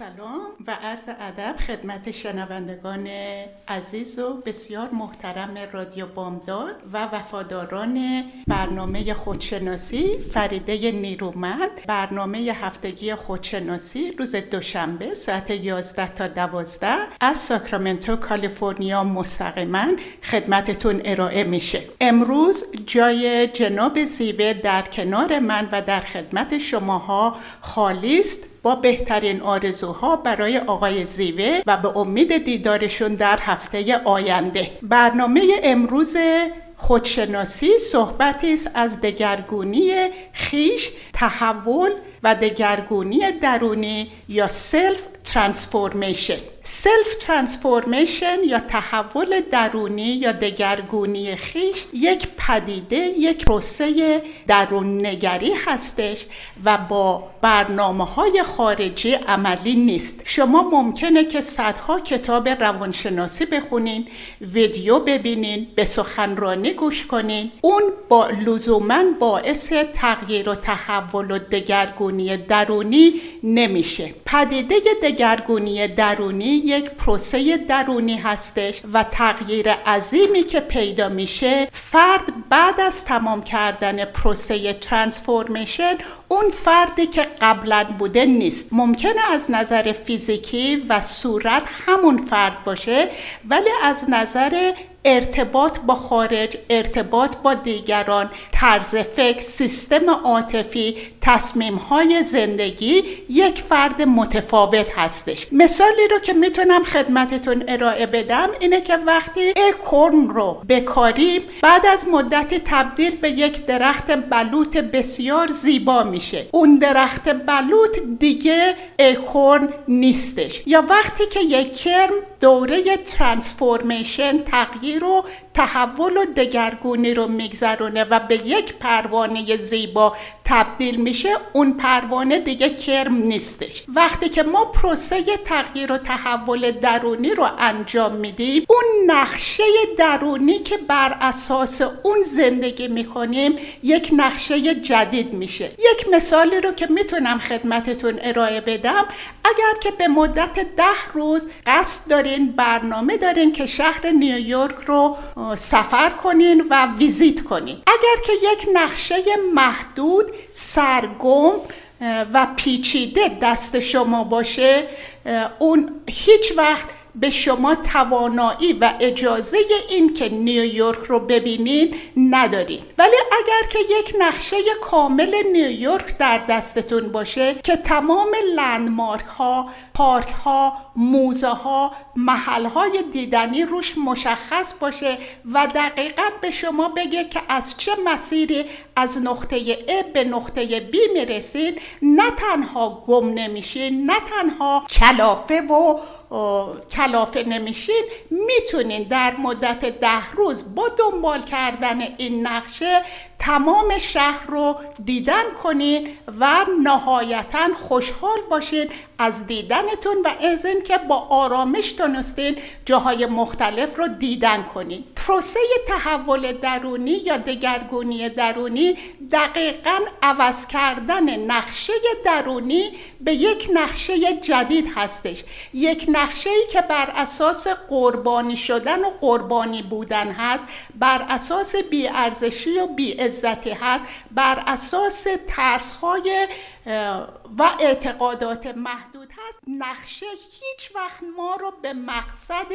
سلام و عرض ادب خدمت شنوندگان عزیز و بسیار محترم رادیو بامداد و وفاداران برنامه خودشناسی فریده نیرومند برنامه هفتگی خودشناسی روز دوشنبه ساعت 11 تا 12 از ساکرامنتو کالیفرنیا مستقیما خدمتتون ارائه میشه. امروز جای جناب زیوه در کنار من و در خدمت شماها خالی است. با بهترین آرزوها برای آقای زیوه و به امید دیدارشون در هفته آینده. برنامه امروز خودشناسی صحبتی است از دگرگونی خیش تحول و دگرگونی درونی یا self transformation self transformation یا تحول درونی یا دگرگونی خویش یک پدیده یک پروسه درون نگری هستش و با برنامه های خارجی عملی نیست. شما ممکنه که صدها کتاب روانشناسی بخونین ویدیو ببینین به سخنرانی گوش کنین. اون با لزوما باعث تغییر و تحول و دگرگونی درونی نمیشه. پدیده دگرگونی درونی یک پروسه درونی هستش و تغییر عظیمی که پیدا میشه فرد بعد از تمام کردن پروسه ترانسفورمیشن اون فردی که قبلا بوده نیست. ممکنه از نظر فیزیکی و صورت همون فرد باشه ولی از نظر ارتباط با خارج ارتباط با دیگران طرز فکر سیستم عاطفی تصمیم های زندگی یک فرد متفاوت هستش. مثالی رو که می‌تونم خدمتتون ارائه بدم اینه که وقتی اکورن رو بکاریم بعد از مدتی تبدیل به یک درخت بلوط بسیار زیبا میشه. اون درخت بلوط دیگه اکورن نیستش. یا وقتی که یک کرم دوره ترانسفورمیشن تغییر و تحول و دگرگونی رو میگذرونه و به یک پروانه زیبا تبدیل میشه. اون پروانه دیگه کرم نیستش. وقتی که ما پروسه تغییر و تحول درونی رو انجام میدیم اون نقشه درونی که بر اساس اون زندگی می‌کنیم یک نقشه جدید میشه. یک مثالی رو که می‌تونم خدمتتون ارائه بدم اگر که به مدت ده روز قصد دارین برنامه دارین که شهر نیویورک رو سفر کنین و ویزیت کنین. اگر که یک نقشه محدود سرگم و پیچیده دست شما باشه اون هیچ وقت به شما توانایی و اجازه این که نیویورک رو ببینید ندارین ولی اگر که یک نقشه کامل نیویورک در دستتون باشه که تمام لندمارک ها پارک ها موزه ها محل های دیدنی روش مشخص باشه و دقیقا به شما بگه که از چه مسیری از نقطه A به نقطه B می‌رسید. نه تنها گم نمیشین نه تنها کلافه و کلافه نمیشین. می‌تونین در مدت ده روز با دنبال کردن این نقشه تمام شهر رو دیدن کنین و نهایتا خوشحال باشین از دیدنتون و از که با آرامش تونستین جاهای مختلف رو دیدن کنین پروسه تحول درونی یا دگرگونی درونی دقیقا عوض کردن نقشه درونی به یک نقشه جدید هستش. یک نقشه ای که بر اساس قربانی شدن و قربانی بودن هست بر اساس بیارزشی و بیعزتی هست بر اساس ترس های و اعتقادات محدود هست نقشه هیچ وقت ما رو به مقصد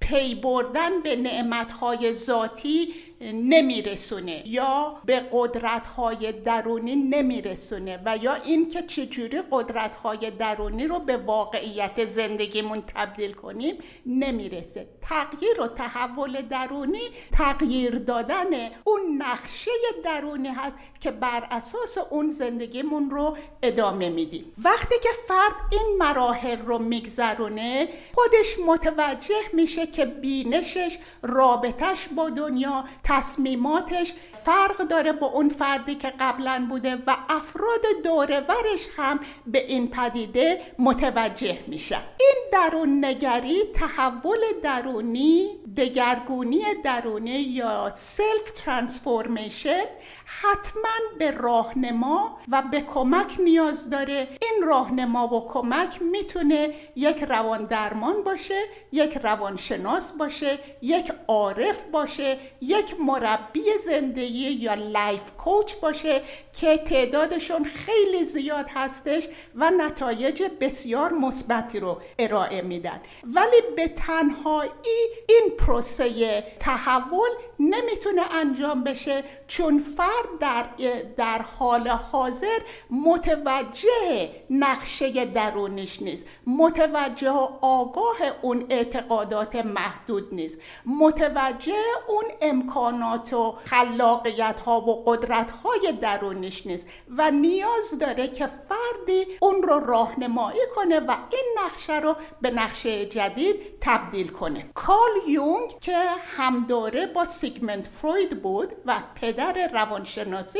پی بردن به نعمتهای ذاتی نمیرسونه یا به قدرت های درونی نمیرسونه و یا اینکه چجوری قدرت های درونی رو به واقعیت زندگیمون تبدیل کنیم نمی‌رسه. تغییر و تحول درونی تغییر دادن اون نقشه درونی هست که بر اساس اون زندگیمون رو ادامه میدیم. وقتی که فرد این مراحل رو میگذرونه خودش متوجه میشه که بینشش رابطش با دنیا تصمیماتش فرق داره با اون فردی که قبلا بوده و افراد دورورش هم به این پدیده متوجه میشن این درون نگری تحول درونی دگرگونی درونی یا self transformation حتما به راهنما و به کمک نیاز داره. این راهنما و کمک می‌تونه یک روان درمان باشه یک روانشناس باشه یک عارف باشه یک مربی زندگی یا life coach باشه که تعدادشون خیلی زیاد هستش و نتایج بسیار مثبتی رو ارائه میدن. ولی به تنهایی این پروسه تحول نمی‌تونه انجام بشه چون فرد در, در حال حاضر متوجه نقشه درونیش نیست متوجه و آگاه اون اعتقادات محدود نیست متوجه اون امکانات و خلاقیت ها و قدرت های درونیش نیست و نیاز داره که فردی اون رو راهنمایی کنه و این نقشه رو به نقشه جدید تبدیل کنه. کارل یونگ که هم‌دوره با سیگمنت فروید بود و پدر روانشناسی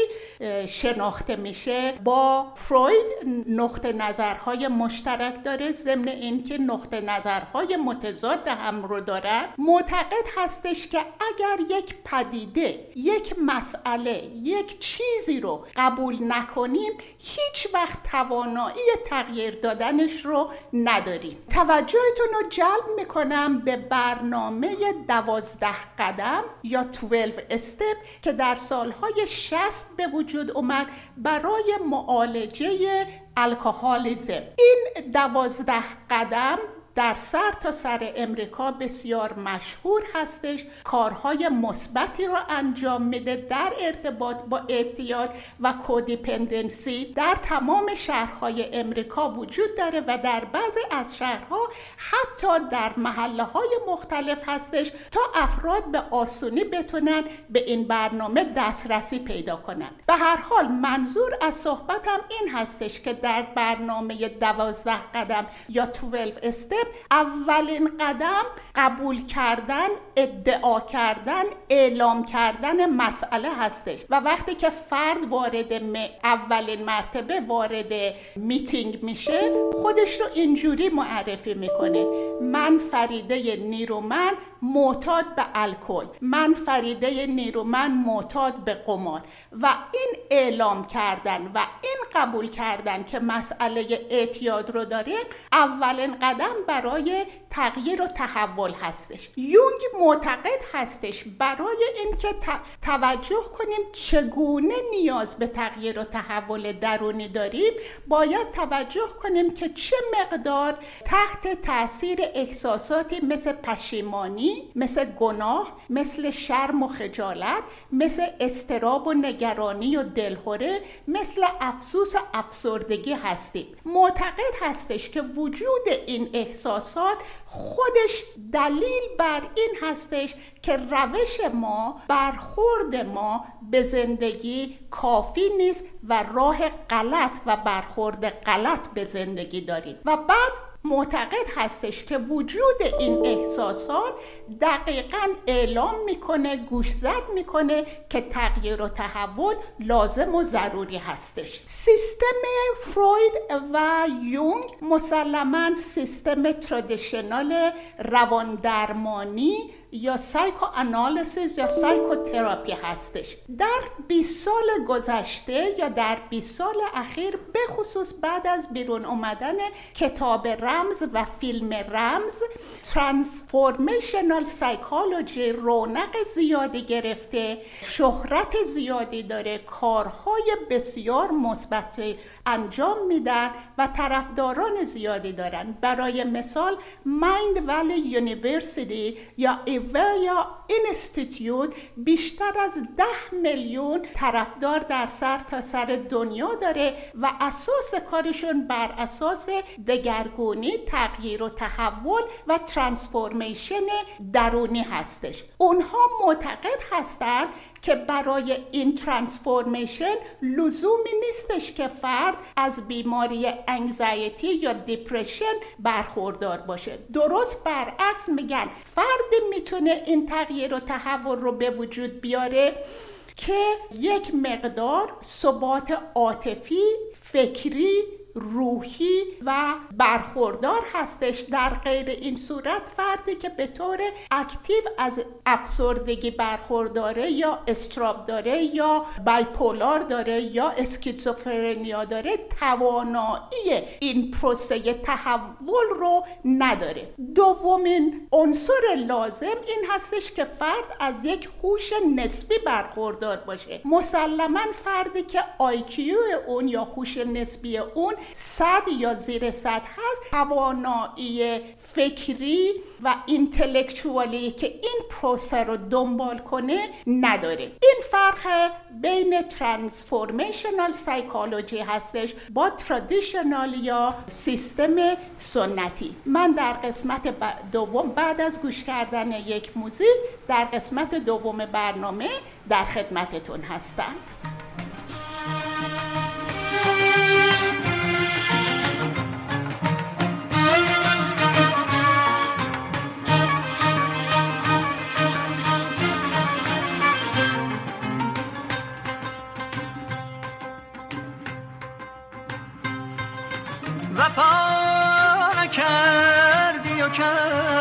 شناخته میشه با فروید نقطه نظرهای مشترک داره ضمن اینکه نقطه نظرهای متضاد هم رو دارن معتقد هستش که اگر یک پدیده یک مسئله یک چیزی رو قبول نکنیم هیچ وقت توانایی تغییر دادنش رو نداریم. توجهتون رو جلب می‌کنم به برنامه دوازده قدم یا 12 استپ که در سالهای 60 به وجود اومد برای معالجه الکهالیزم. این دوازده قدم در سر تا سر امریکا بسیار مشهور هستش. کارهای مثبتی رو انجام میده در ارتباط با اعتیاد و کودیپندنسی در تمام شهرهای امریکا وجود داره و در بعضی از شهرها حتی در محله های مختلف هستش تا افراد به آسونی بتونن به این برنامه دسترسی پیدا کنن. به هر حال منظور از صحبتم این هستش که در برنامه دوازده قدم یا 12 استپ اولین قدم قبول کردن ادعا کردن اعلام کردن مسئله هستش. و وقتی که فرد وارد اولین مرتبه وارد میتینگ میشه خودش رو اینجوری معرفی می‌کنه. من فریده نیرومند معتاد به الکل. من فریده نیرومند معتاد به قمار. و این اعلام کردن و این قبول کردن که مسئله اعتیاد رو داره اولین قدم برای تغییر و تحول هستش. یونگ معتقد هستش برای اینکه توجه کنیم چگونه نیاز به تغییر و تحول درونی داریم باید توجه کنیم که چه مقدار تحت تاثیر احساساتی مثل پشیمانی مثل گناه مثل شرم و خجالت مثل استراب و نگرانی و دلهوره مثل افسوس و افسردگی هستیم. معتقد هستش که وجود این احساسات خودش دلیل بر این هستش که روش ما برخورد ما به زندگی کافی نیست و راه غلط و برخورد غلط به زندگی داریم. و بعد معتقد هستش که وجود این احساسات دقیقا اعلام می‌کنه گوشزد می‌کنه که تغییر و تحول لازم و ضروری هستش. سیستم فروید و یونگ مسلما سیستم traditional رواندرمانی یا psychoanalysis یا psychotherapy هستش. در 20 سال گذشته یا در 20 سال اخیر به خصوص بعد از بیرون اومدن کتاب رمز و فیلم رمز transformational psychology رونق زیادی گرفته شهرت زیادی داره کارهای بسیار مثبت انجام میدن و طرفداران زیادی دارن. برای مثال Mindvalley University یا و یا institute بیشتر از ده میلیون طرفدار در سر تا سر دنیا داره و اساس کارشون بر اساس دگرگونی تغییر و تحول و transformation درونی هستش. اونها معتقد هستند که برای این ترانسفورمیشن لزومی نیستش که فرد از بیماری انگزایتی یا دیپرشن برخوردار باشه. درست برعکس میگن فرد می‌تونه این تغییر و تحول رو به وجود بیاره که یک مقدار ثبات عاطفی فکری روحی و برخوردار هستش. در غیر این صورت فردی که به طور active از افسردگی برخورداره یا اضطراب داره یا bipolar داره یا schizophrenia داره توانایی این پروسه تحول رو نداره. دومین عنصر لازم این هستش که فرد از یک هوش نسبی برخوردار باشه. مسلما فردی که IQ اون یا هوش نسبی اون صد یا زیر صد هست توانایی فکری و اینتלקچوالی که این پروسه رو دنبال کنه نداره. این فرق بین ترانسفورمیشنال سایکولوژی هستش با ترادیشنال یا سیستم سنتی. من در قسمت دوم بعد از گوش کردن یک موزیک در قسمت دوم برنامه در خدمتتون هستم. Chuck.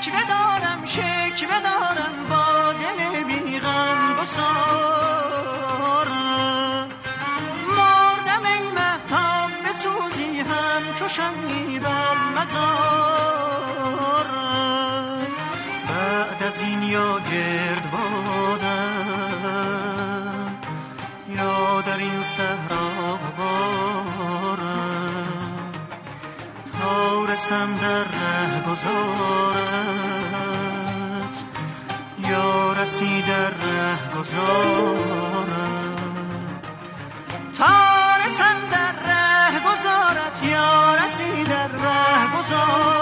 شکوه دارم شکوه دارم با دل بیغم بسارم مردم ای مهتاب بسوزی هم چو شمی بر مزارم بعد از این یا گرد بادم یا در این صحرا بارم تا رسم در ره بزارم کسی در ره گذارت تا در ره گذارت یا رسی در ره گذارت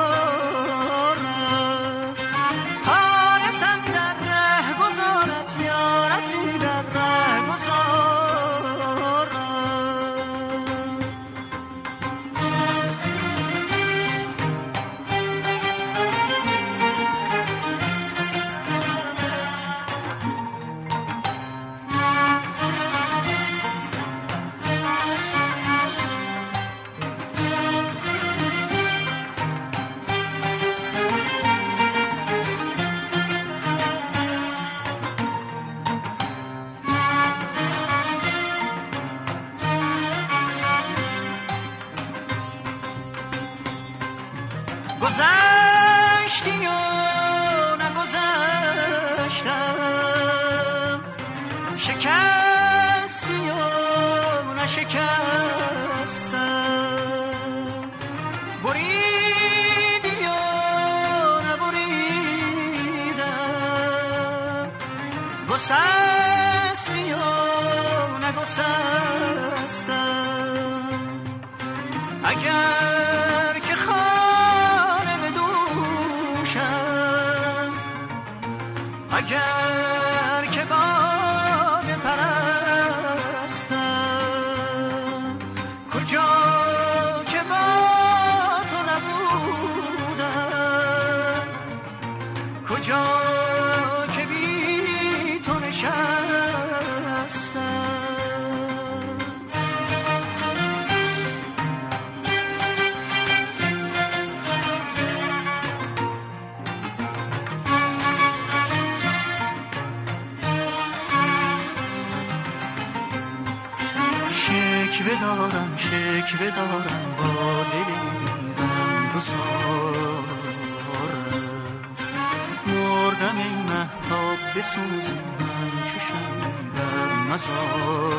شکستم. بریدی یا نبریدم؟ گسستی یا نگسستم؟ اگر که خانم به دوشم اگر شکوه دارم با دل غم گسارم مردم این محتاب بسوزی من چو شمعی در مزارم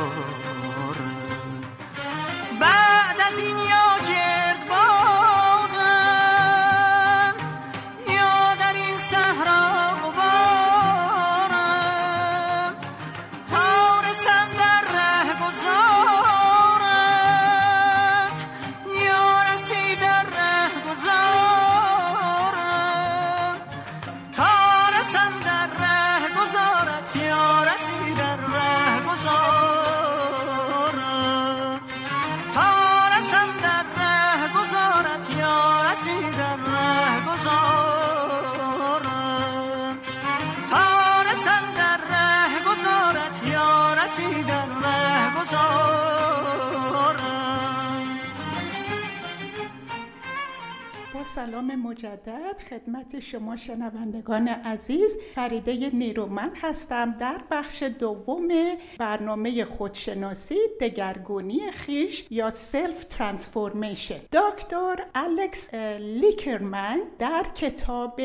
خدمت شما شنوندگان عزیز فریده نیرومند هستم در بخش دوم برنامه خودشناسی دگرگونی خویش یا self transformation دکتر الکس لیکرمن در کتاب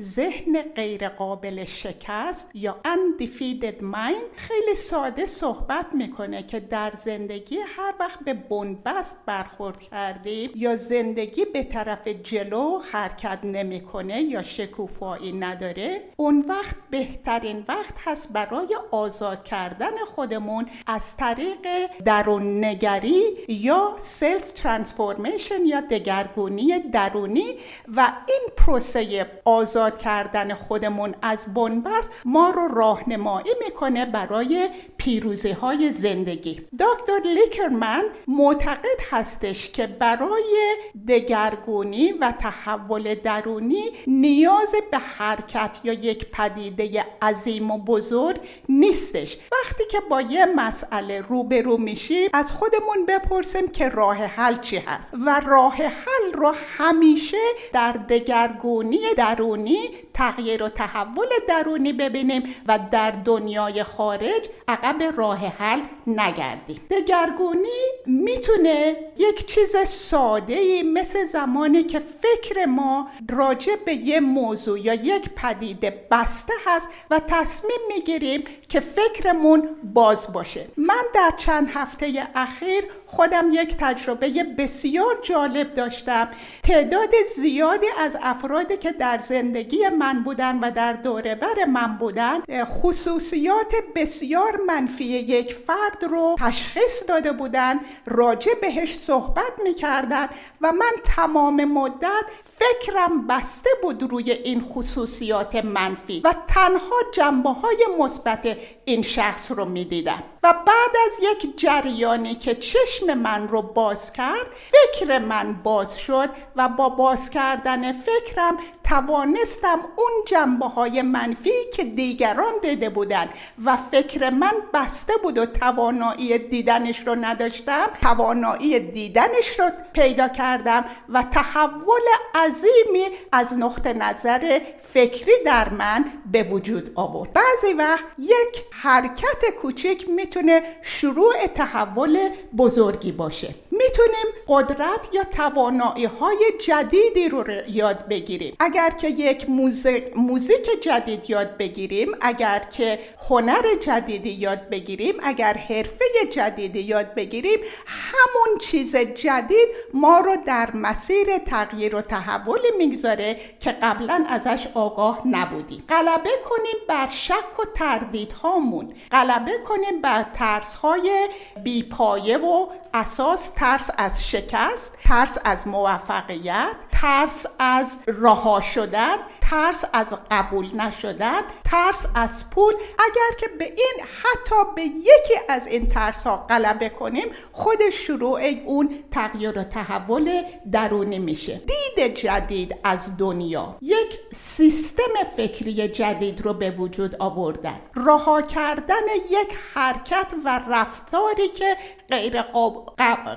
ذهن غیرقابل شکست یا Undefeated Mind خیلی ساده صحبت می‌کنه که در زندگی هر وقت به بنبست برخورد کردیم یا زندگی به طرف جلو حرکت نمی‌کنه یا شکوفایی نداره اون وقت بهترین وقت هست برای آزاد کردن خودمون از طریق درون نگری یا self transformation یا دگرگونی درونی و این پروسه آزاد کردن خودمون از بنبست ما رو راهنمایی می‌کنه برای پیروزی های زندگی. دکتر لیکرمن معتقد هستش که برای دگرگونی و تحول درونی نیاز به حرکت یا یک پدیده عظیم و بزرگ نیستش. وقتی که با یه مسئله روبرو میشیم از خودمون بپرسیم که راه حل چی هست. و راه حل رو همیشه در دگرگونی درونی تغییر و تحول درونی ببینیم و در دنیای خارج عقب راه حل نگردیم. دگرگونی می‌تونه یک چیز ساده مثل زمانی که فکر ما راجع به یه موضوع یا یک پدیده بسته هست و تصمیم می‌گیریم که فکرمون باز باشه. من در چند هفته اخیر خودم یک تجربه بسیار جالب داشتم. تعداد زیادی از افرادی که در زندگی من بودن و در دورور من بودن خصوصیات بسیار منفی یک فرد رو تشخیص داده بودن راجع بهش صحبت می‌کردن و من تمام مدت فکرم بسته بود روی این خصوصیات منفی و تنها جنبه های مثبت این شخص رو می‌دیدم. و بعد از یک جریانی که چشم من رو باز کرد فکر من باز شد و با باز کردن فکرم توانستم اون جنبه های منفی که دیگران دیده بودن و فکر من بسته بود و توانایی دیدنش رو نداشتم توانایی دیدنش رو پیدا کردم و تحول عظیمی از نقطه نظر فکری در من به وجود آورد. بعضی وقت یک حرکت کوچک می‌تونه شروع تحول بزرگی باشه. می‌تونیم قدرت یا توانایی های جدیدی رو یاد بگیریم. اگر که یک موزیک, موزیک جدید یاد بگیریم اگر که هنر جدیدی یاد بگیریم اگر حرفه جدیدی یاد بگیریم همون چیز جدید ما رو در مسیر تغییر و تحول می‌گذاره که قبلا ازش آگاه نبودیم. غلبه کنیم بر شک و تردیدهامون. غلبه کنیم بر ترسهای بیپایه و اساس ترس از شکست ترس از موفقیت ترس از رها شدن ترس از قبول نشدن ترس از پول. اگر که به این حتی به یکی از این ترس ها غلبه کنیم خود شروع اون تغییر و تحول درونی میشه. دید جدید از دنیا. یک سیستم فکری جدید رو به وجود آوردن. رها کردن یک حرکت و رفتاری که غیر,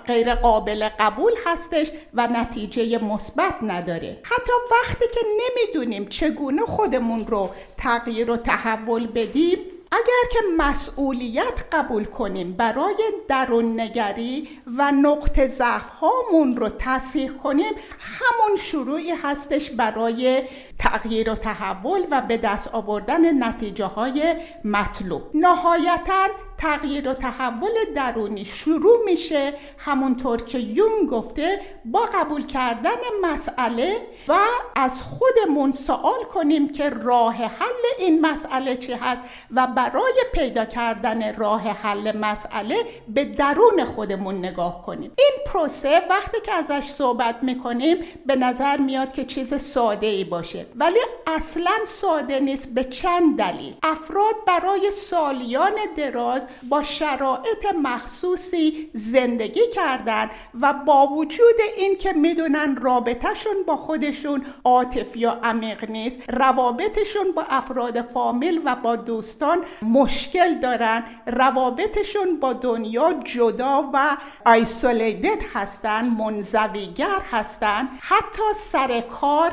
غیر قابل قبول هستش و نتیجه مثبت نداره. حتی وقتی که نمی‌دونیم چگونه خودمون رو تغییر و تحول بدیم. اگر که مسئولیت قبول کنیم برای درون نگری و نقط ضعف هامون رو تصحیح کنیم همون شروعی هستش برای تغییر و تحول و به دست آوردن نتیجه های مطلوب. نهایتا تغییر و تحول درونی شروع میشه. همونطور که یون گفته با قبول کردن مسئله و از خودمون سوال کنیم که راه حل این مسئله چی هست و برای پیدا کردن راه حل مسئله به درون خودمون نگاه کنیم. این پروسه وقتی که ازش صحبت می‌کنیم به نظر میاد که چیز ساده ای باشه. ولی اصلا ساده نیست. به چند دلیل. افراد برای سالیان دراز با شرایط مخصوصی زندگی کردن و با وجود اینکه می‌دونن رابطهشون با خودشون عاطف یا عمیق نیست روابطشون با افراد فامیل و با دوستان مشکل دارن روابطشون با دنیا جدا و آیسولیدد هستن منزویگر هستن حتی سر کار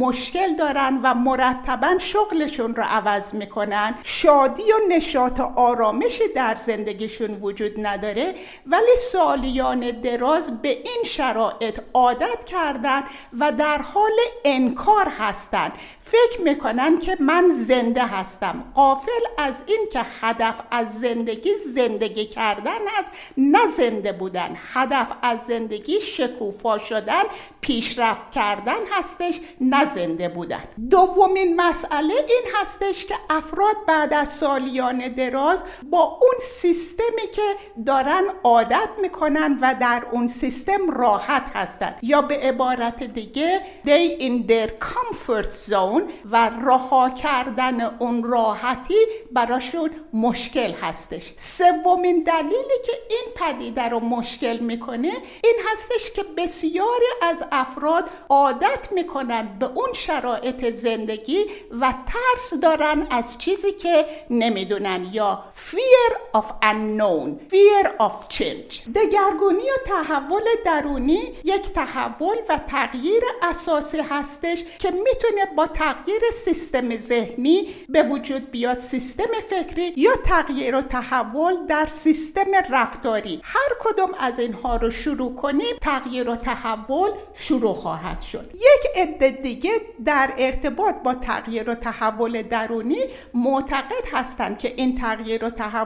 مشکل دارن و مرتبا شغلشون رو عوض می‌کنن. شادی و نشاط و آرامش در زندگیشون وجود نداره ولی سالیان دراز به این شرایط عادت کردن و در حال انکار هستند فکر می‌کنن که من زنده هستم. قافل از این که هدف از زندگی زندگی کردن است نه زنده بودن. هدف از زندگی شکوفا شدن پیشرفت کردن هستش نه زنده بودن. دومین مسئله این هستش که افراد بعد از سالیان دراز با اون سیستمی که دارن عادت می‌کنن و در اون سیستم راحت هستن. یا به عبارت دیگه they in their comfort zone و رها کردن اون راحتی براشون مشکل هستش. سومین دلیلی که این پدیده رو مشکل می‌کنه این هستش که بسیاری از افراد عادت می‌کنن به اون شرایط زندگی و ترس دارن از چیزی که نمی‌دونن یا fear of unknown fear of change. دگرگونی و تحول درونی یک تحول و تغییر اساسی هستش که می‌تونه با تغییر سیستم ذهنی به وجود بیاد سیستم فکری یا تغییر و تحول در سیستم رفتاری. هر کدوم از اینها رو شروع کنیم تغییر و تحول شروع خواهد شد. یک عده دیگه در ارتباط با تغییر و تحول درونی معتقد هستند که این تغییر و تحول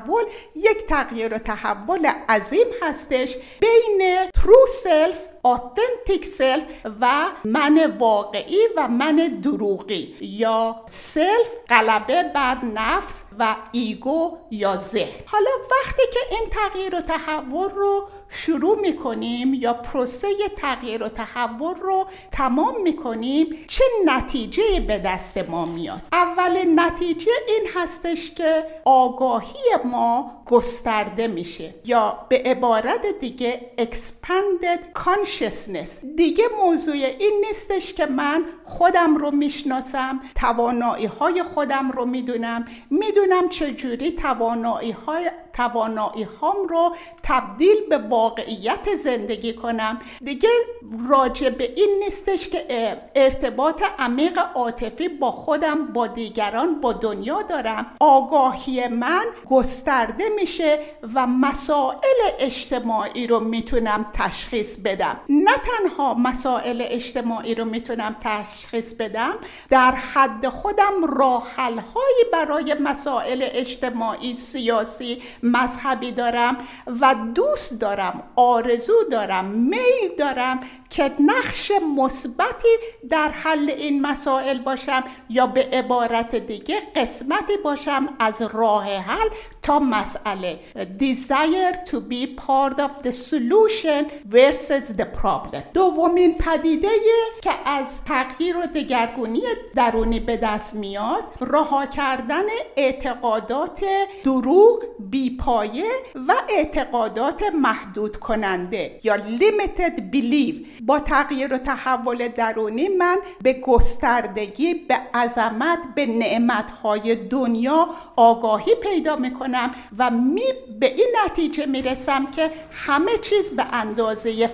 یک تغییر و تحول عظیم هستش بین true self authentic self و من واقعی و من دروغی یا self غلبه بر نفس و ego یا ذهن. حالا وقتی که این تغییر و تحول رو شروع می‌کنیم یا پروسه تغییر و تحول رو تمام می‌کنیم چه نتیجه به دست ما میاد؟ اول نتیجه این هستش که آگاهی ما گسترده میشه یا به عبارت دیگه expanded consciousness دیگه موضوع این نیستش که من خودم رو می‌شناسم توانایی های خودم رو می‌دونم. می‌دونم چجوری توانایی های توانایی هام رو تبدیل به واقعیت زندگی کنم. دیگه راجع به این نیستش که ارتباط عمیق عاطفی با خودم با دیگران با دنیا دارم. آگاهی من گسترده میشه و مسائل اجتماعی رو می‌تونم تشخیص بدم. نه تنها مسائل اجتماعی رو می‌تونم تشخیص بدم در حد خودم راحل هایی برای مسائل اجتماعی سیاسی مذهبی دارم و دوست دارم آرزو دارم میل دارم که نقش مثبتی در حل این مسائل باشم یا به عبارت دیگه قسمتی باشم از راه حل تا مسئله. Desire to be part of the solution versus the problem. دومین پدیده که از تغییر و دگرگونی درونی به دست میاد رها کردن اعتقادات دروغ بیپایه و اعتقادات محدود کننده یا limited belief. با تغییر و تحول درونی من به گستردگی به عظمت به نعمتهای دنیا آگاهی پیدا می‌کنم و می به این نتیجه می‌رسم که همه چیز به اندازه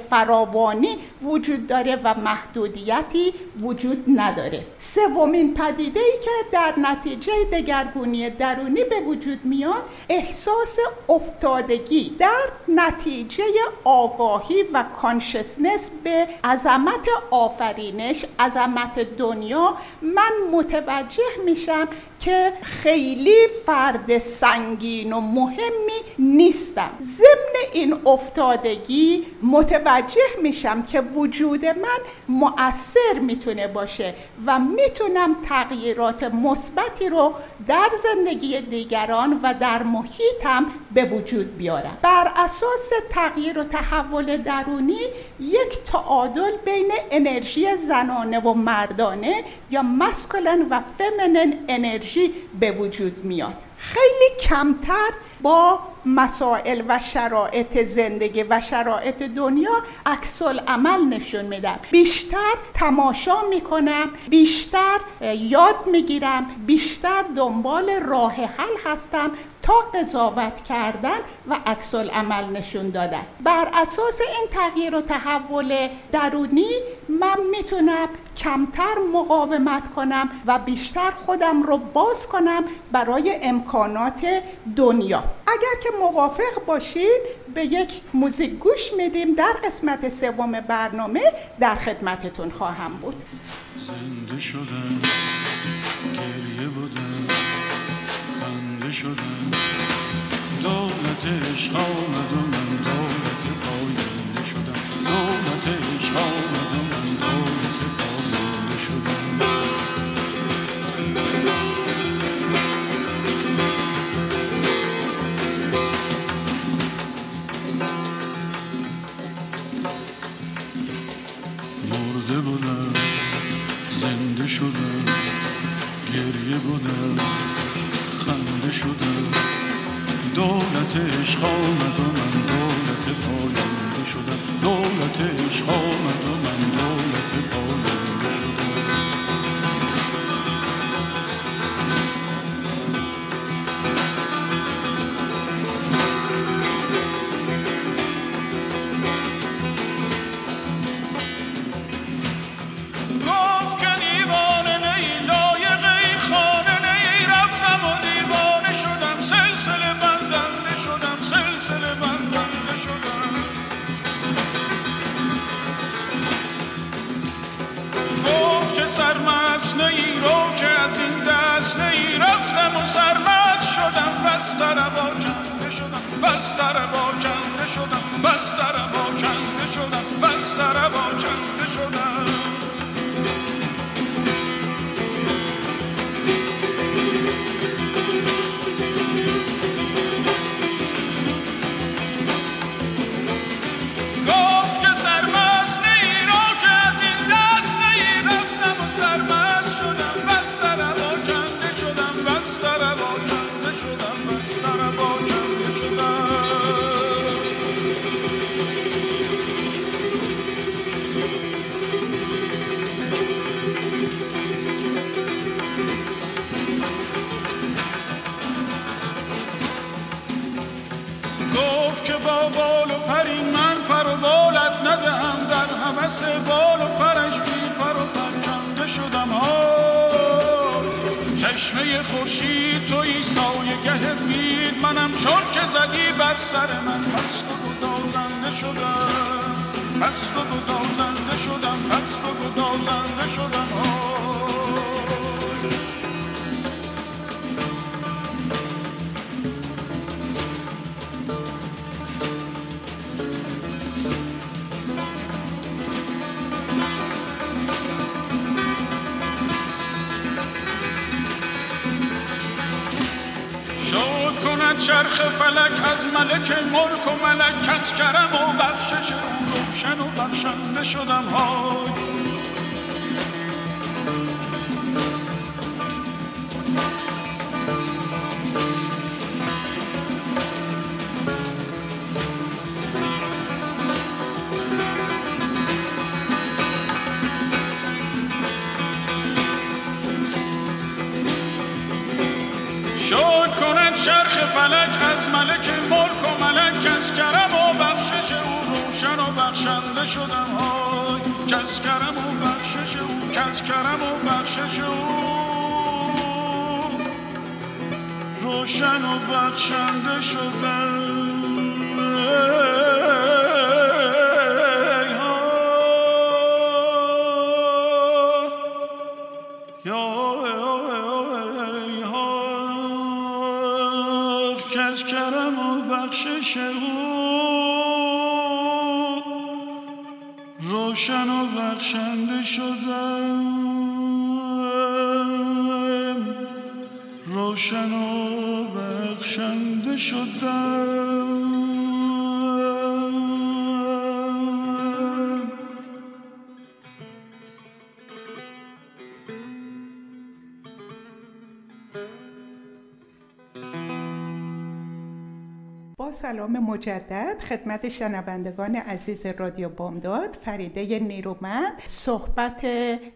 فراوانی وجود داره و محدودیتی وجود نداره. سومین پدیده ای که در نتیجه دگرگونی درونی به وجود میاد احساس افتادگی. در نتیجه آگاهی و کانشسنس به عظمت آفرینش عظمت دنیا من متوجه میشم که خیلی فرد سنگین و مهمی نیستم. ضمن این افتادگی متوجه میشم که وجود من مؤثر می‌تونه باشه و می‌تونم تغییرات مثبتی رو در زندگی دیگران و در محیطم به وجود بیارم. بر اساس تغییر و تحول درونی یک تعادل بین انرژی زنانه و مردانه یا مسکولن و فمینن انرژی به وجود میاد. خیلی کمتر با مسائل و شرایط زندگی و شرایط دنیا عکس عمل نشون میدم بیشتر تماشا می‌کنم بیشتر یاد می‌گیرم بیشتر دنبال راه حل هستم تا قضاوت کردن و عکس عمل نشون دادن. بر اساس این تغییر و تحول درونی من می‌تونم کمتر مقاومت کنم و بیشتر خودم رو باز کنم برای امکانات دنیا. اگر که موافق باشید به یک موزیک گوش میدیم. در قسمت سوم برنامه در خدمتتون خواهم بود. زنده شدم گریه بودم خنده شدم. دولت عشق آمد دولت شدم چرخ فلک از ملک ملک و ملک کرم و بخشش روشن و بخشنده شدم های. کرم و بخشش او روشن و بخشنده شدم های کس کرم و بخشش او کس کرم و بخشش او. روشن و بخشنده شدم. سلام مجدد. خدمت شنوندگان عزیز رادیو بامداد. فریده نیرومند. صحبت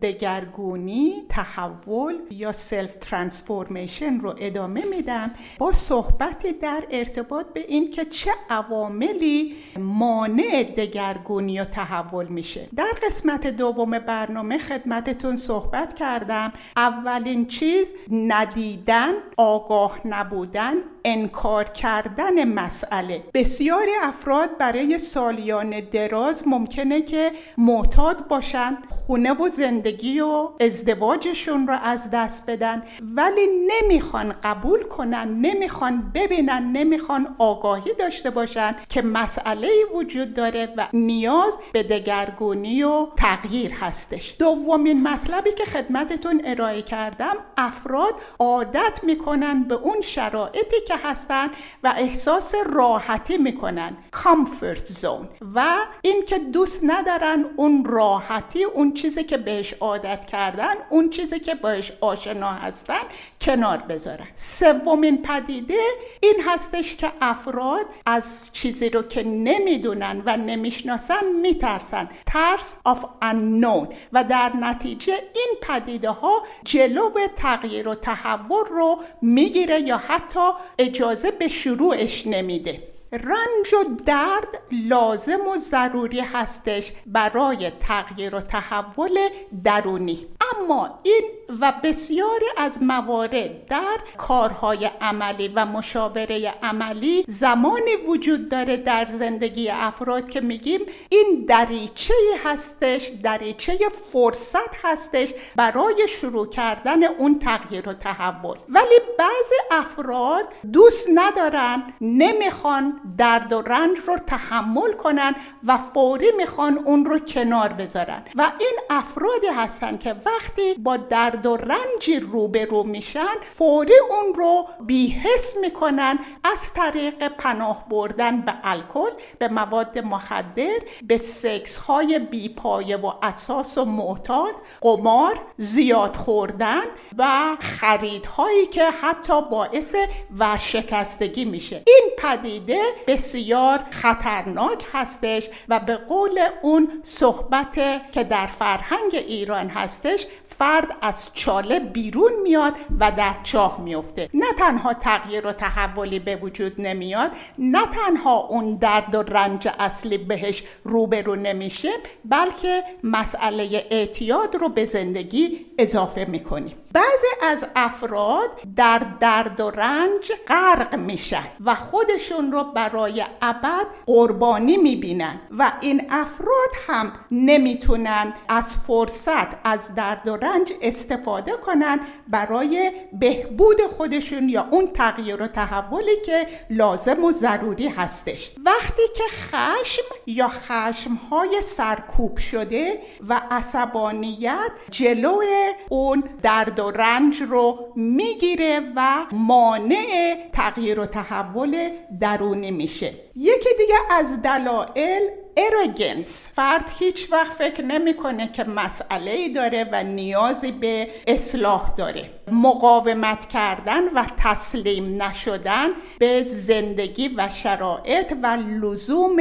دگرگونی تحول یا سلف ترانسفورمیشن رو ادامه میدم. با صحبت در ارتباط به این که چه عواملی مانع دگرگونی و تحول میشه. در قسمت دوم برنامه خدمتتون صحبت کردم. اولین چیز ندیدن آگاه نبودن انکار کردن مسئله. بسیاری افراد برای سالیان دراز ممکنه که معتاد باشن خونه و زندگی و ازدواجشون رو از دست بدن ولی نمی‌خوان قبول کنن نمی‌خوان ببینن نمی‌خوان آگاهی داشته باشن که مسئله وجود داره و نیاز به دگرگونی و تغییر هستش. دومین مطلبی که خدمتتون ارائه کردم افراد عادت می‌کنن به اون شرایطی که هستن و احساس راحتی می‌کنن. کامفورت زون و اینکه دوست ندارن اون راحتی اون چیزی که بهش عادت کردن اون چیزی که باش آشنا هستن کنار بذارن. سومین پدیده این هستش که افراد از چیزی رو که نمی‌دونن و نمی‌شناسن میترسن. ترس of unknown. و در نتیجه این پدیده ها جلو تغییر و تحول رو می‌گیره یا حتی اجازه به شروعش نمیده. رنج و درد لازم و ضروری هستش برای تغییر و تحول درونی. اما این و بسیاری از موارد در کارهای عملی و مشاوره عملی زمانی وجود داره در زندگی افراد که میگیم این دریچه هستش دریچه فرصت هستش برای شروع کردن اون تغییر و تحول. ولی بعضی افراد دوست ندارن نمی‌خوان درد و رنج رو تحمل کنن و فوری می‌خوان اون رو کنار بذارن. و این افرادی هستن که وقتی با درد و رنجی روبرو میشن فوری اون رو بیحس می‌کنن از طریق پناه بردن به الکل به مواد مخدر به سکس های بیپایه و اساس و معتاد قمار زیاد خوردن و خریدهایی که حتی باعث ورشکستگی میشه. این پدیده بسیار خطرناک هستش و به قول اون صحبت که در فرهنگ ایران هستش فرد از چاله بیرون میاد و در چاه میفته. نه تنها تغییر و تحولی به وجود نمیاد نه تنها اون درد و رنج اصلی بهش روبرو نمیشه بلکه مسئله اعتیاد رو به زندگی اضافه می‌کنیم. بعضی از افراد در درد و رنج غرق میشن و خودشون رو برای ابد قربانی می‌بینن و این افراد هم نمی‌تونن از فرصت از درد و رنج استفاده کنن برای بهبود خودشون یا اون تغییر و تحولی که لازم و ضروری هستش. وقتی که خشم یا خشمهای سرکوب شده و عصبانیت جلو اون درد و رنج رو می‌گیره و مانع تغییر و تحول درونی میشه. یکی دیگه از دلایل ارگنس فرد هیچ وقت فکر نمی‌کنه که مسئله ای داره و نیازی به اصلاح داره. مقاومت کردن و تسلیم نشدن به زندگی و شرایط و لزوم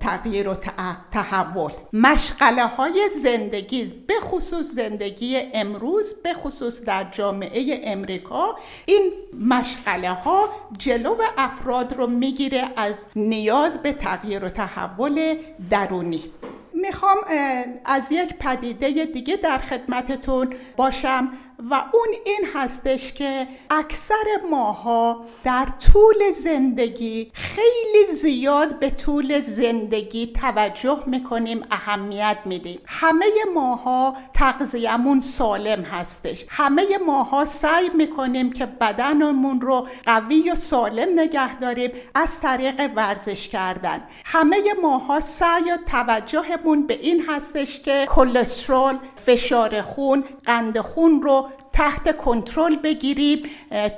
تغییر و تحول. مشغله های زندگی به خصوص زندگی امروز به خصوص در جامعه امریکا این مشغله ها جلو افراد رو می‌گیره از نیاز به تغییر و تحول درونی. می‌خوام از یک پدیده دیگه در خدمتتون باشم. و اون این هستش که اکثر ماها در طول زندگی خیلی زیاد به طول زندگی توجه می‌کنیم اهمیت میدیم. همه ماها تغذیهمون سالم هستش. همه ماها سعی می‌کنیم که بدنمون رو قوی و سالم نگه داریم از طریق ورزش کردن. همه ماها سعی و توجهمون به این هستش که کلسترول فشار خون قند خون رو تحت کنترل بگیریم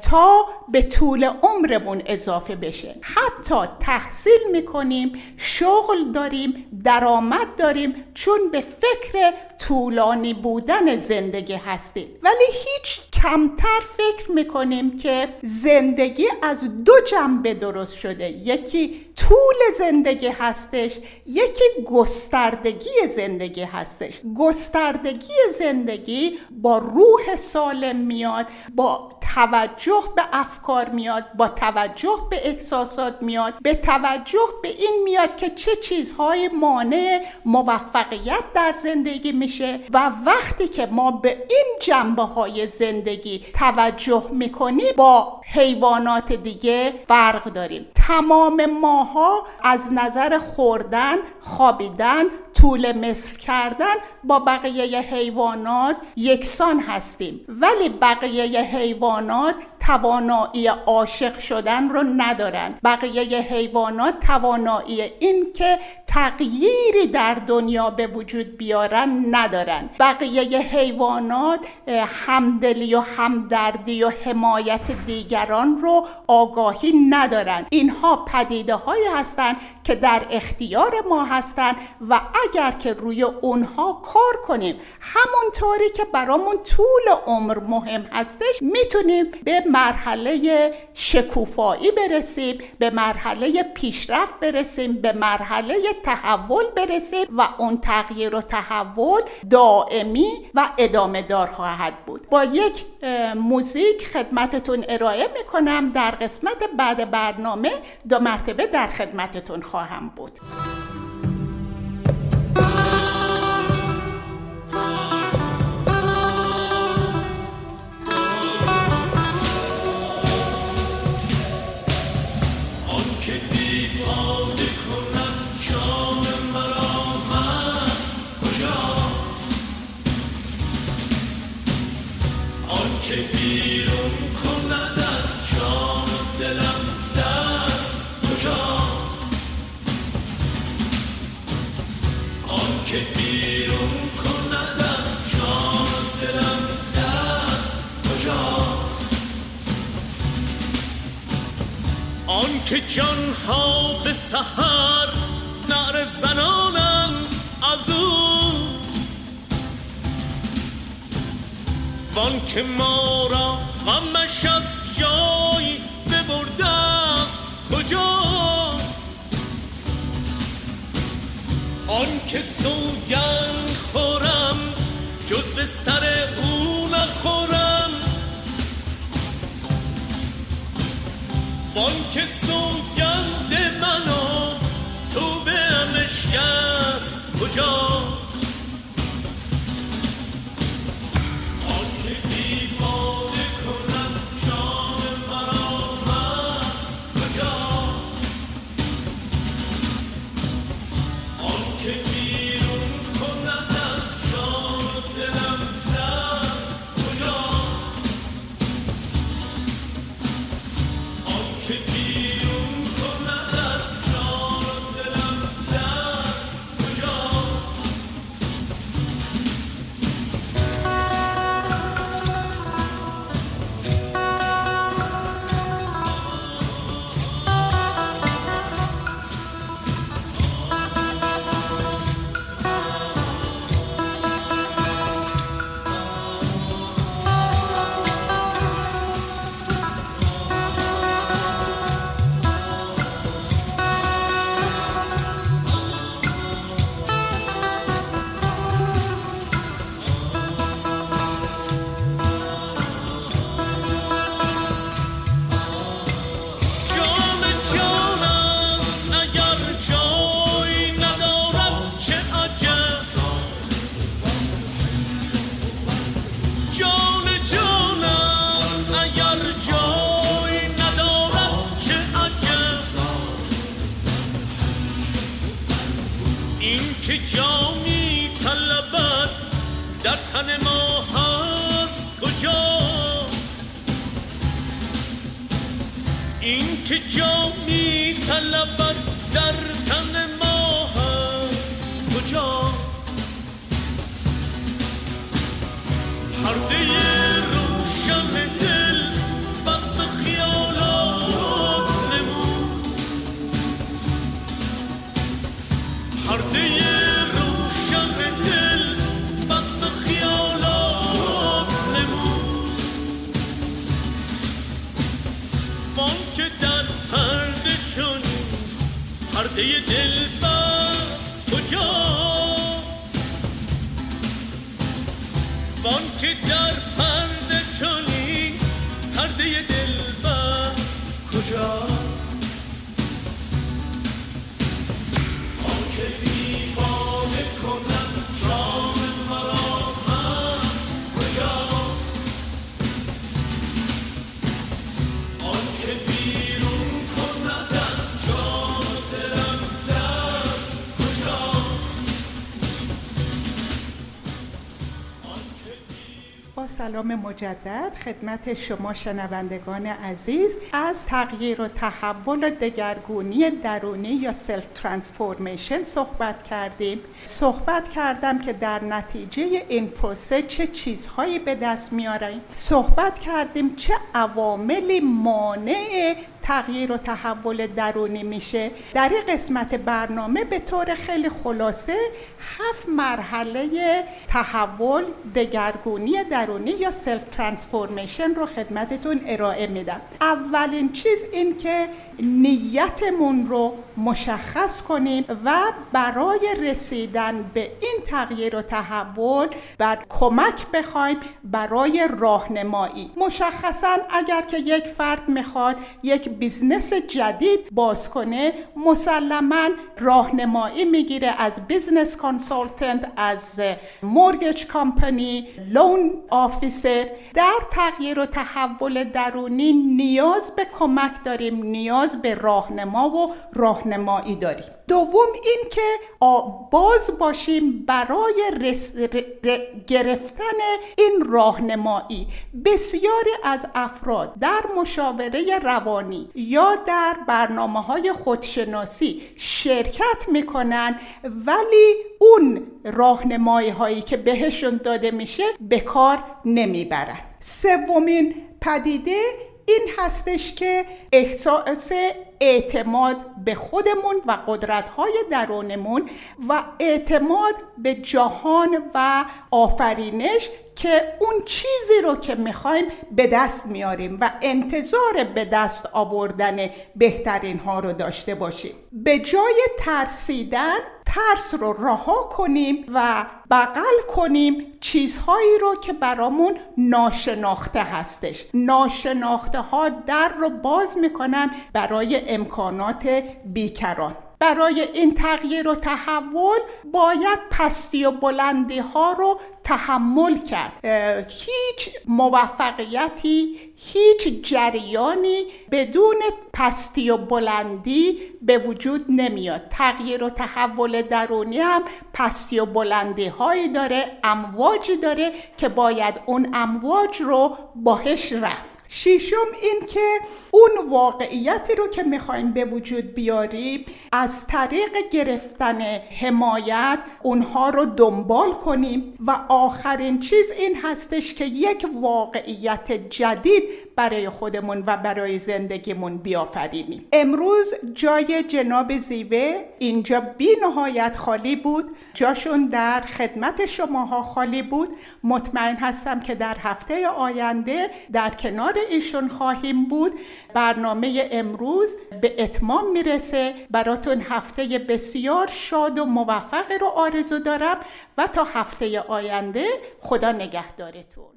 تا به طول عمرمون اضافه بشه. حتی تحصیل می‌کنیم شغل داریم درآمد داریم چون به فکر طولانی بودن زندگی هستیم. ولی هیچ کمتر فکر می‌کنیم که زندگی از دو جنبه درست شده. یکی طول زندگی هستش یکی گستردگی زندگی هستش. گستردگی زندگی با روح سالم میاد با توجه به افکار میاد با توجه به احساسات میاد به توجه به این میاد که چه چیزهای مانع موفقیت در زندگی میشه و وقتی که ما به این جنبه های زندگی توجه می‌کنیم با حیوانات دیگه فرق داریم. تمام ماها از نظر خوردن خوابیدن طول مثل کردن با بقیه حیوانات یکسان هستیم. ولی بقیه حیوانات توانایی عاشق شدن رو ندارن. بقیه حیوانات توانایی این که تغییری در دنیا به وجود بیارن ندارن. بقیه حیوانات همدلی و همدردی و حمایت دیگران رو آگاهی ندارن. اینها پدیده هایی هستند که در اختیار ما هستند و اگر که روی اونها کار کنیم همونطوری که برامون طول عمر مهم هستش می‌تونیم به مرحله شکوفایی برسیم به مرحله پیشرفت برسیم به مرحله تحول برسیم و اون تغییر و تحول دائمی و ادامه دار خواهد بود. با یک موزیک خدمتتون ارائه می‌کنم در قسمت بعد برنامه دو مرتبه در خدمتتون خواهم بود. که جان ها به سحر نعر زنانم وان که ما را غمش از جای ببرده است کجاست؟ آن که سوگند خورم جز به سر او نخورم. وان که سوگند منو تو به امشکست کجاست؟ سلام مجدد خدمت شما شنوندگان عزیز. از تغییر و تحول و دگرگونی درونی یا سلف ترانسفورمیشن صحبت کردیم. صحبت کردم که در نتیجه این پروسه چه چیزهایی به دست میاریم صحبت کردیم چه عواملی مانع تغییر و تحول درونی میشه. در این قسمت برنامه به طور خیلی خلاصه هفت مرحله تحول دگرگونی درونی یا self transformation رو خدمتتون ارائه میدم. اولین چیز این که نیتمون رو مشخص کنیم و برای رسیدن به این تغییر و تحول بر کمک بخوایم برای راهنمایی. مشخصا اگر که یک فرد می‌خواد یک business جدید باز کنه مسلما راهنمایی می‌گیره از business consultant از mortgage company loan officer. در تغییر و تحول درونی نیاز به کمک داریم نیاز به راهنما و راهنمایی داریم. دوم این که باز باشیم برای رس... ر... ر... گرفتن این راهنمایی. بسیاری از افراد در مشاوره روانی یا در برنامه های خودشناسی شرکت می‌کنن ولی اون راهنمایی هایی که بهشون داده میشه به کار نمی‌برن. سومین پدیده این هستش که احساس اعتماد به خودمون و قدرت‌های درونمون و اعتماد به جهان و آفرینش که اون چیزی رو که می‌خوایم به دست میاریم و انتظار به دست آوردن بهترین ها رو داشته باشیم. به جای ترسیدن ترس رو رها کنیم و بغل کنیم چیزهایی رو که برامون ناشناخته هستش. ناشناخته ها در رو باز می‌کنن برای امکانات بیکران. برای این تغییر و تحول باید پستی و بلندی ها رو تحمل کرد. هیچ موفقیتی هیچ جریانی بدون پستی و بلندی به وجود نمیاد. تغییر و تحول درونی هم پستی و بلندی هایی داره امواجی داره که باید اون امواج رو باهش رفت. شیشم این که اون واقعیتی رو که می‌خوایم به وجود بیاریم از طریق گرفتن حمایت اونها رو دنبال کنیم و آخرین چیز این هستش که یک واقعیت جدید برای خودمون و برای زندگیمون بیافرینیم. امروز جای جناب زیوه اینجا بی نهایت خالی بود. جاشون در خدمت شماها خالی بود. مطمئن هستم که در هفته آینده در کنار ایشون خواهیم بود برنامه امروز به اتمام می‌رسه. براتون هفته بسیار شاد و موفق رو آرزو دارم و تا هفته آینده خدا نگهدارتون.